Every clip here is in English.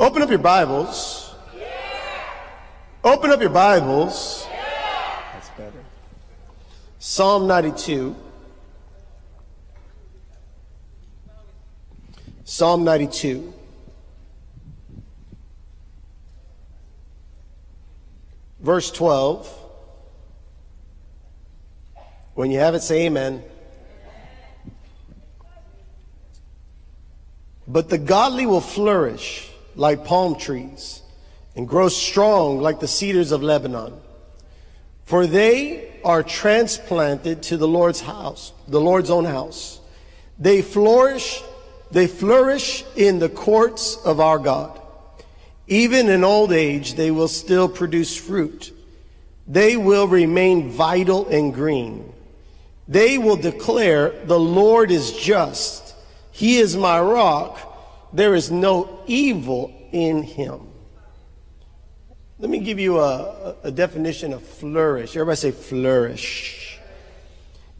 Open up your Bibles. Open up your Bibles. That's better. Psalm 92. Psalm 92. Verse 12. When you have it, say amen. But the godly will flourish like palm trees and grow strong like the cedars of Lebanon. For they are transplanted to the Lord's house, the Lord's own house. They flourish, they flourish in the courts of our God. Even in old age, they will still produce fruit. They will remain vital and green. They will declare, the Lord is just. He is my rock. There is no evil in him. Let me give you a, a definition of flourish. Everybody say flourish.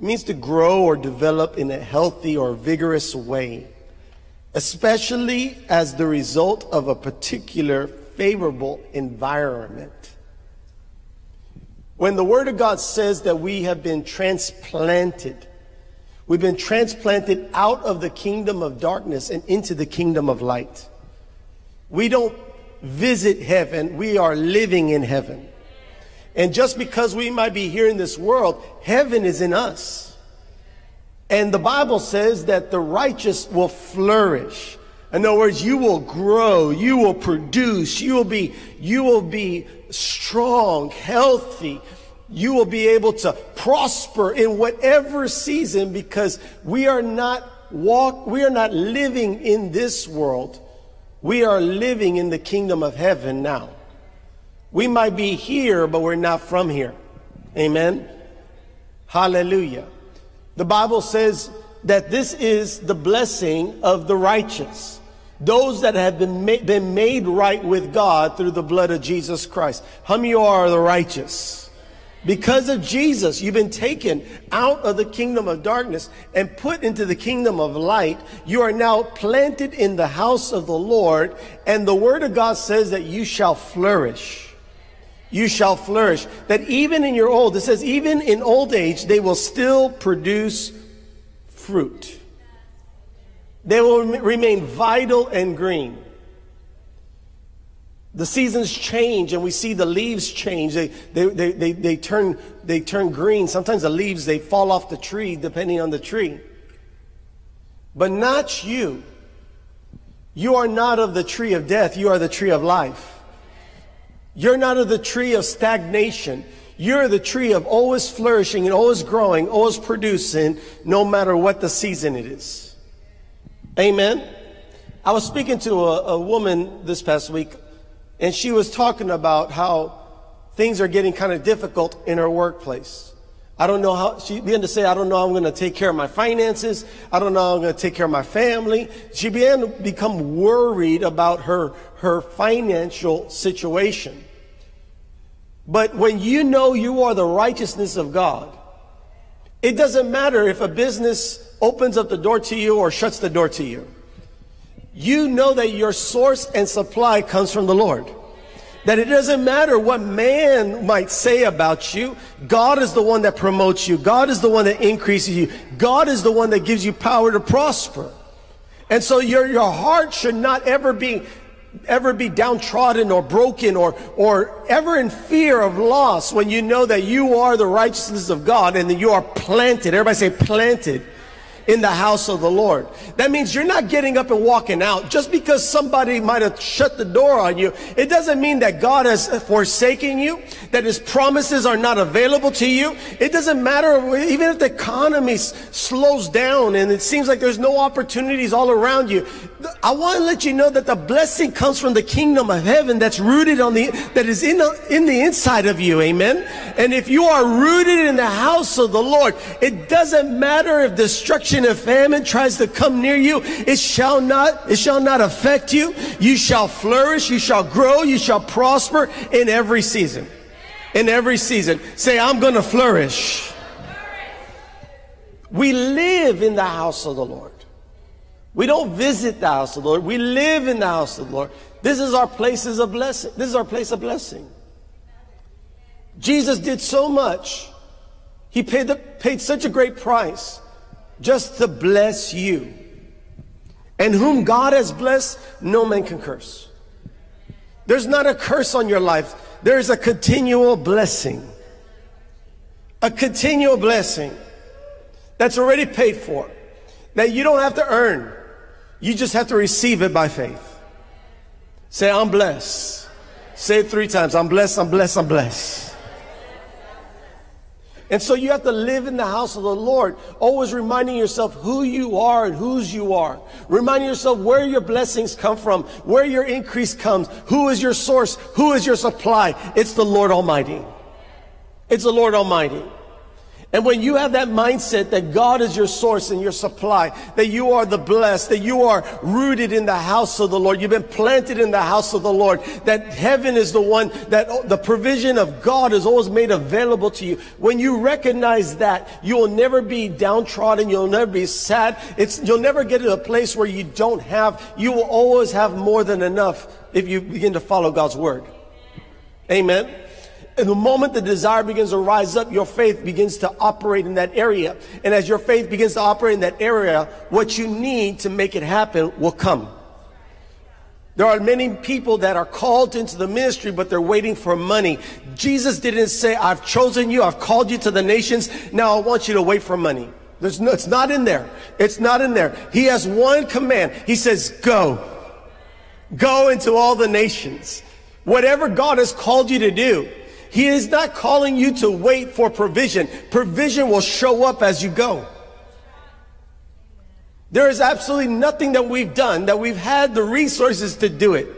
It means to grow or develop in a healthy or vigorous way, especially as the result of a particular favorable environment. When the Word of God says that we have been transplanted, we've been transplanted out of the kingdom of darkness and into the kingdom of light. We don't visit heaven, we are living in heaven. And just because we might be here in this world, heaven is in us. And the Bible says that the righteous will flourish. In other words, you will grow, you will produce, you will be, you will be strong, healthy. You will be able to prosper in whatever season because we are not walk, we are not living in this world. We are living in the kingdom of heaven now. We might be here, but we're not from here. Amen. Hallelujah. The Bible says that this is the blessing of the righteous. Those that have been, ma- been made right with God through the blood of Jesus Christ. How many of you are the righteous? Because of Jesus, you've been taken out of the kingdom of darkness and put into the kingdom of light. You are now planted in the house of the Lord. And the word of God says that you shall flourish. You shall flourish. That even in your old, it says, even in old age, they will still produce fruit. They will remain vital and green. The seasons change and we see the leaves change. They, they, they, they, they, turn, they turn green. Sometimes the leaves, they fall off the tree depending on the tree. But not you. You are not of the tree of death. You are the tree of life. You're not of the tree of stagnation. You're the tree of always flourishing and always growing, always producing, no matter what the season it is. Amen. I was speaking to a, a woman this past week and she was talking about how things are getting kind of difficult in her workplace. I don't know how, she began to say, I don't know how I'm going to take care of my finances. I don't know how I'm going to take care of my family. She began to become worried about her, her financial situation. But when you know you are the righteousness of God, it doesn't matter if a business opens up the door to you or shuts the door to you you know that your source and supply comes from the Lord. That it doesn't matter what man might say about you. God is the one that promotes you. God is the one that increases you. God is the one that gives you power to prosper. And so your, your heart should not ever be, ever be downtrodden or broken or, or ever in fear of loss when you know that you are the righteousness of God and that you are planted. Everybody say planted in the house of the Lord. That means you're not getting up and walking out. Just because somebody might have shut the door on you, it doesn't mean that God has forsaken you, that his promises are not available to you. It doesn't matter, even if the economy slows down and it seems like there's no opportunities all around you. I want to let you know that the blessing comes from the kingdom of heaven that's rooted on the, that is in the, in the inside of you. Amen. And if you are rooted in the house of the Lord, it doesn't matter if destruction and famine tries to come near you, it shall not, it shall not affect you. You shall flourish, you shall grow, you shall prosper in every season. In every season. Say, I'm going to flourish. We live in the house of the Lord. We don't visit the house of the Lord. We live in the house of the Lord. This is our places of blessing. This is our place of blessing. Jesus did so much. He paid, the, paid such a great price just to bless you. And whom God has blessed, no man can curse. There's not a curse on your life. There's a continual blessing. A continual blessing that's already paid for, that you don't have to earn. You just have to receive it by faith. Say, I'm blessed. Say it three times. I'm blessed, I'm blessed, I'm blessed. And so you have to live in the house of the Lord, always reminding yourself who you are and whose you are. Reminding yourself where your blessings come from, where your increase comes, who is your source, who is your supply. It's the Lord Almighty. It's the Lord Almighty. And when you have that mindset that God is your source and your supply, that you are the blessed, that you are rooted in the house of the Lord, you've been planted in the house of the Lord, that heaven is the one, that oh, the provision of God is always made available to you. When you recognize that, you will never be downtrodden, you'll never be sad, it's, you'll never get to a place where you don't have, you will always have more than enough if you begin to follow God's word. Amen. And the moment the desire begins to rise up, your faith begins to operate in that area. And as your faith begins to operate in that area, what you need to make it happen will come. There are many people that are called into the ministry, but they're waiting for money. Jesus didn't say, I've chosen you, I've called you to the nations, now I want you to wait for money. There's no, it's not in there. It's not in there. He has one command. He says, go. Go into all the nations. Whatever God has called you to do, he is not calling you to wait for provision. Provision will show up as you go. There is absolutely nothing that we've done that we've had the resources to do it.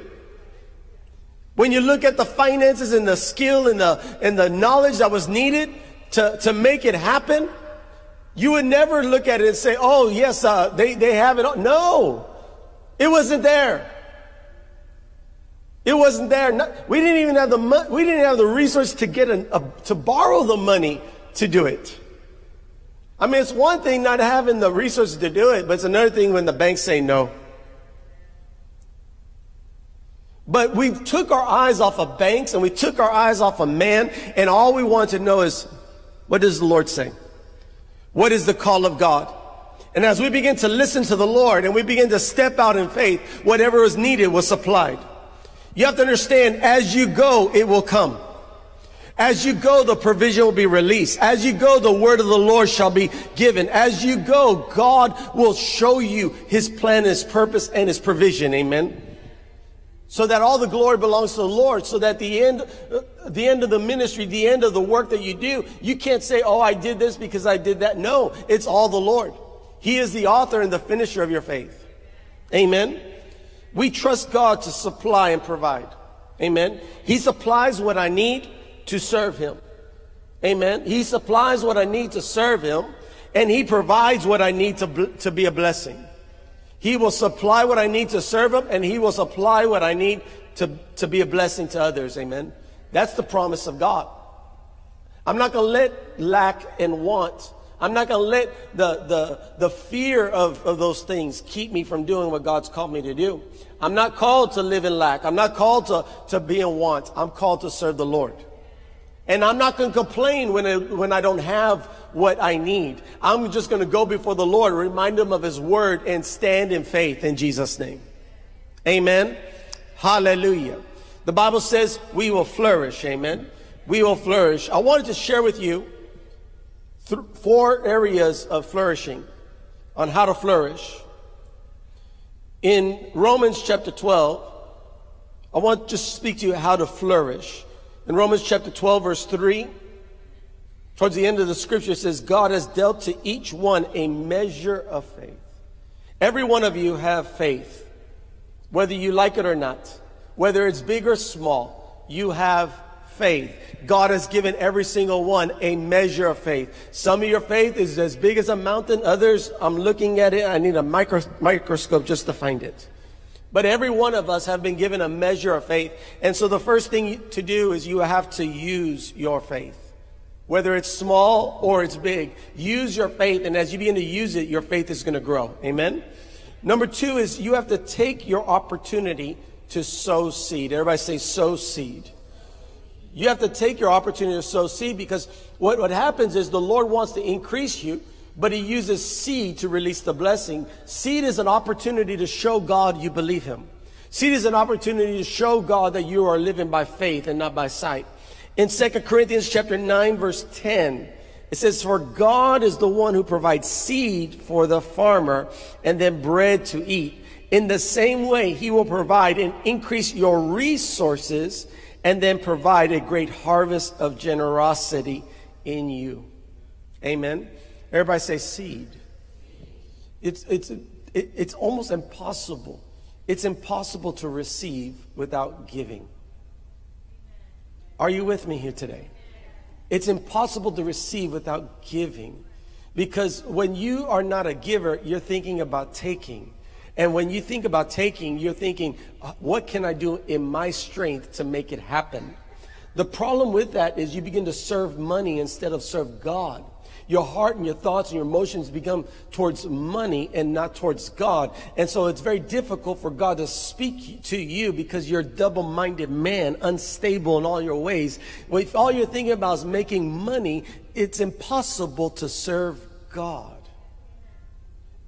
When you look at the finances and the skill and the, and the knowledge that was needed to, to make it happen, you would never look at it and say, oh, yes, uh, they, they have it. No, it wasn't there. It wasn't there. we didn't even have the money. We didn't have the resource to get a, to borrow the money to do it. I mean, it's one thing not having the resources to do it, but it's another thing when the banks say no. But we took our eyes off of banks and we took our eyes off of man, and all we want to know is, what does the Lord say? What is the call of God? And as we begin to listen to the Lord and we begin to step out in faith, whatever is needed was supplied. You have to understand, as you go, it will come. As you go, the provision will be released. As you go, the word of the Lord shall be given. As you go, God will show you his plan, his purpose, and his provision. Amen. So that all the glory belongs to the Lord. So that the end, the end of the ministry, the end of the work that you do, you can't say, oh, I did this because I did that. No, it's all the Lord. He is the author and the finisher of your faith. Amen. We trust God to supply and provide. Amen. He supplies what I need to serve Him. Amen. He supplies what I need to serve Him, and He provides what I need to, to be a blessing. He will supply what I need to serve Him, and He will supply what I need to, to be a blessing to others. Amen. That's the promise of God. I'm not going to let lack and want I'm not going to let the, the, the fear of, of those things keep me from doing what God's called me to do. I'm not called to live in lack. I'm not called to, to be in want. I'm called to serve the Lord. And I'm not going to complain when, I, when I don't have what I need. I'm just going to go before the Lord, remind him of his word, and stand in faith in Jesus' name. Amen. Hallelujah. The Bible says we will flourish. Amen. We will flourish. I wanted to share with you th- four areas of flourishing on how to flourish. In Romans chapter 12, I want to speak to you how to flourish. In Romans chapter 12, verse 3, towards the end of the scripture, it says, God has dealt to each one a measure of faith. Every one of you have faith, whether you like it or not, whether it's big or small, you have faith. God has given every single one a measure of faith. Some of your faith is as big as a mountain. Others, I'm looking at it. I need a micro, microscope just to find it. But every one of us have been given a measure of faith. And so the first thing to do is you have to use your faith. Whether it's small or it's big, use your faith. And as you begin to use it, your faith is going to grow. Amen. Number two is you have to take your opportunity to sow seed. Everybody say sow seed. You have to take your opportunity to sow seed because what, what happens is the Lord wants to increase you, but he uses seed to release the blessing. Seed is an opportunity to show God you believe him. Seed is an opportunity to show God that you are living by faith and not by sight. In 2 Corinthians chapter 9 verse 10, it says, For God is the one who provides seed for the farmer and then bread to eat. In the same way, he will provide and increase your resources and then provide a great harvest of generosity in you. Amen. Everybody say seed. It's, it's, it's almost impossible. It's impossible to receive without giving. Are you with me here today? It's impossible to receive without giving. Because when you are not a giver, you're thinking about taking. And when you think about taking, you're thinking, uh, what can I do in my strength to make it happen? The problem with that is you begin to serve money instead of serve God. Your heart and your thoughts and your emotions become towards money and not towards God. And so it's very difficult for God to speak to you because you're a double-minded man, unstable in all your ways. If all you're thinking about is making money, it's impossible to serve God.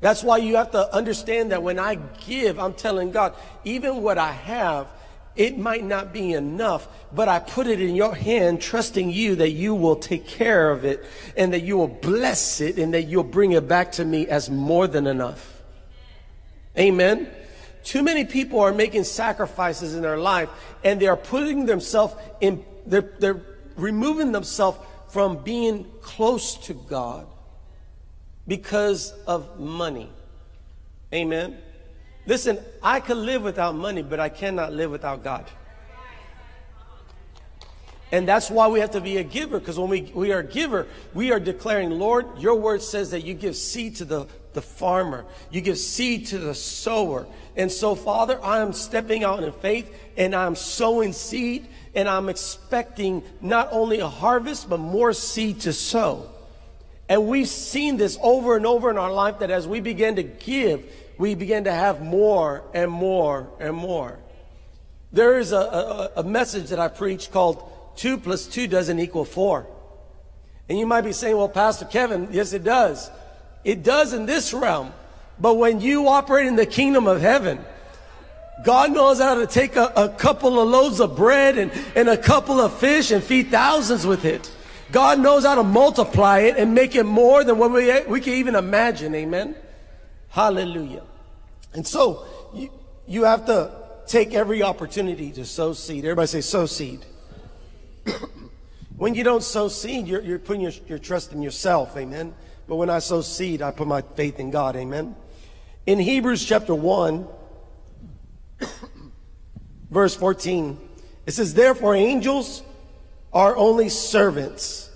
That's why you have to understand that when I give, I'm telling God, even what I have, it might not be enough, but I put it in your hand, trusting you that you will take care of it and that you will bless it and that you'll bring it back to me as more than enough. Amen. Too many people are making sacrifices in their life and they are putting themselves in, they're, they're removing themselves from being close to God because of money. Amen. Listen, I could live without money, but I cannot live without God. And that's why we have to be a giver, because when we, we are a giver, we are declaring, Lord, your word says that you give seed to the, the farmer, you give seed to the sower. And so, Father, I am stepping out in faith and I'm sowing seed and I'm expecting not only a harvest, but more seed to sow. And we've seen this over and over in our life that as we begin to give, we begin to have more and more and more. There is a, a, a message that I preach called two plus two doesn't equal four. And you might be saying, well, Pastor Kevin, yes, it does. It does in this realm. But when you operate in the kingdom of heaven, God knows how to take a, a couple of loaves of bread and, and a couple of fish and feed thousands with it. God knows how to multiply it and make it more than what we, we can even imagine. Amen. Hallelujah. And so you, you have to take every opportunity to sow seed. Everybody say sow seed. when you don't sow seed, you're, you're putting your, your trust in yourself. Amen. But when I sow seed, I put my faith in God. Amen. In Hebrews chapter 1, verse 14, it says, Therefore, angels are only servants,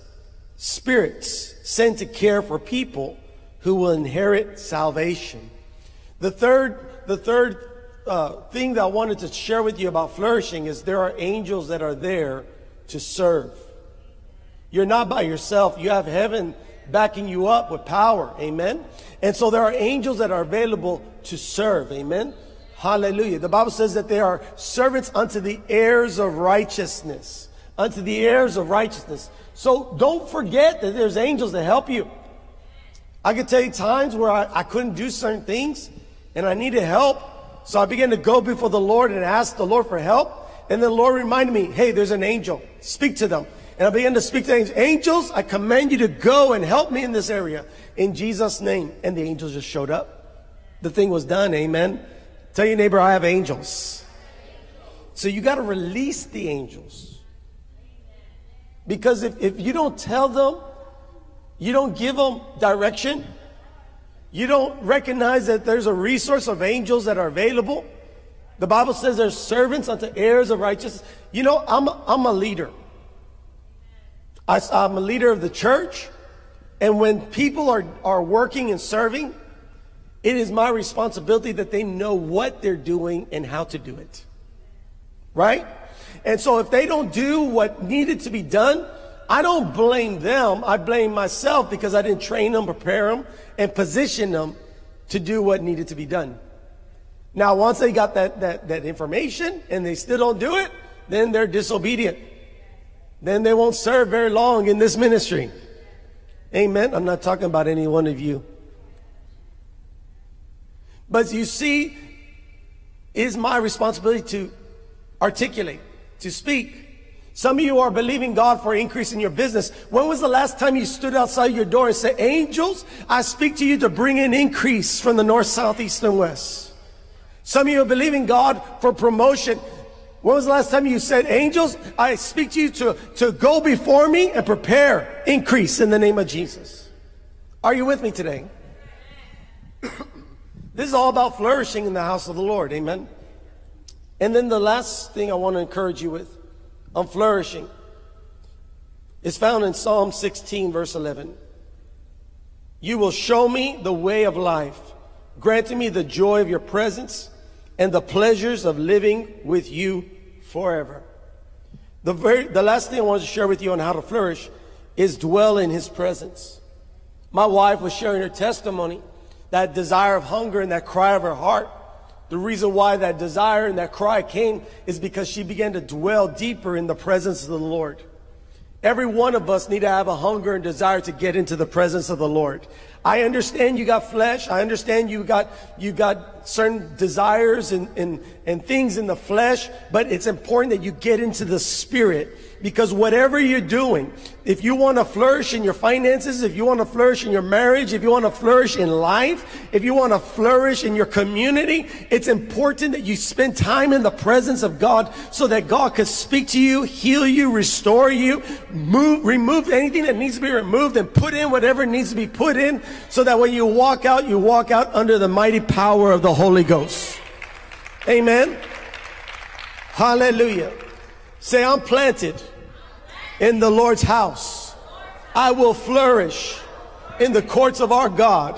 spirits sent to care for people who will inherit salvation. The third, the third uh, thing that I wanted to share with you about flourishing is there are angels that are there to serve. You're not by yourself. You have heaven backing you up with power. Amen. And so there are angels that are available to serve. Amen. Hallelujah. The Bible says that they are servants unto the heirs of righteousness. Unto the heirs of righteousness. So don't forget that there's angels that help you. I could tell you times where I, I couldn't do certain things and I needed help. So I began to go before the Lord and ask the Lord for help. And the Lord reminded me, hey, there's an angel. Speak to them. And I began to speak to angels. Angels, I command you to go and help me in this area in Jesus' name. And the angels just showed up. The thing was done. Amen. Tell your neighbor, I have angels. So you got to release the angels. Because if, if you don't tell them you don't give them direction. You don't recognize that there's a resource of angels that are available. The Bible says there's servants unto heirs of righteousness. You know, I'm a, I'm a leader. I, I'm a leader of the church. And when people are, are working and serving, it is my responsibility that they know what they're doing and how to do it. Right? And so if they don't do what needed to be done, I don't blame them. I blame myself because I didn't train them, prepare them, and position them to do what needed to be done. Now, once they got that, that, that information and they still don't do it, then they're disobedient. Then they won't serve very long in this ministry. Amen. I'm not talking about any one of you. But you see, it is my responsibility to articulate, to speak. Some of you are believing God for increase in your business. When was the last time you stood outside your door and said, angels, I speak to you to bring an increase from the north, south, east, and west? Some of you are believing God for promotion. When was the last time you said, angels, I speak to you to, to go before me and prepare increase in the name of Jesus? Are you with me today? this is all about flourishing in the house of the Lord. Amen. And then the last thing I want to encourage you with on flourishing is found in Psalm 16, verse 11. You will show me the way of life, granting me the joy of your presence and the pleasures of living with you forever. The, very, the last thing I want to share with you on how to flourish is dwell in his presence. My wife was sharing her testimony, that desire of hunger and that cry of her heart. The reason why that desire and that cry came is because she began to dwell deeper in the presence of the Lord. Every one of us need to have a hunger and desire to get into the presence of the Lord. I understand you got flesh. I understand you got, you got certain desires and, and, and things in the flesh, but it's important that you get into the spirit because whatever you're doing, if you want to flourish in your finances, if you want to flourish in your marriage, if you want to flourish in life, if you want to flourish in your community, it's important that you spend time in the presence of God so that God can speak to you, heal you, restore you, move, remove anything that needs to be removed and put in whatever needs to be put in so that when you walk out, you walk out under the mighty power of the Holy Ghost. Amen. Hallelujah. Say, I'm planted in the Lord's house. I will flourish in the courts of our God.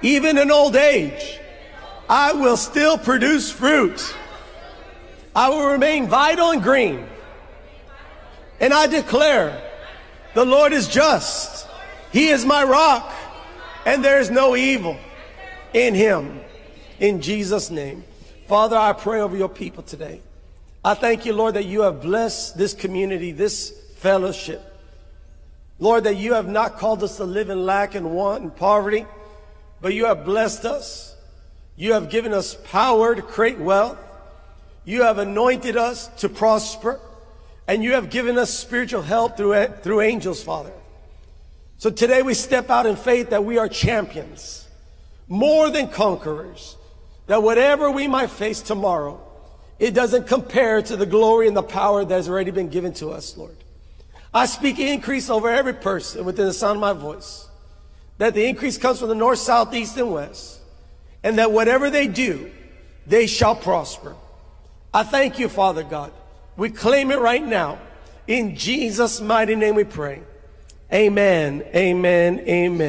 Even in old age, I will still produce fruit. I will remain vital and green. And I declare, the Lord is just. He is my rock and there is no evil in him. In Jesus' name. Father, I pray over your people today. I thank you, Lord, that you have blessed this community, this fellowship. Lord, that you have not called us to live in lack and want and poverty, but you have blessed us. You have given us power to create wealth. You have anointed us to prosper. And you have given us spiritual help through, through angels, Father. So today we step out in faith that we are champions, more than conquerors, that whatever we might face tomorrow, it doesn't compare to the glory and the power that has already been given to us, Lord. I speak increase over every person within the sound of my voice. That the increase comes from the north, south, east, and west. And that whatever they do, they shall prosper. I thank you, Father God. We claim it right now. In Jesus' mighty name we pray. Amen. Amen. Amen.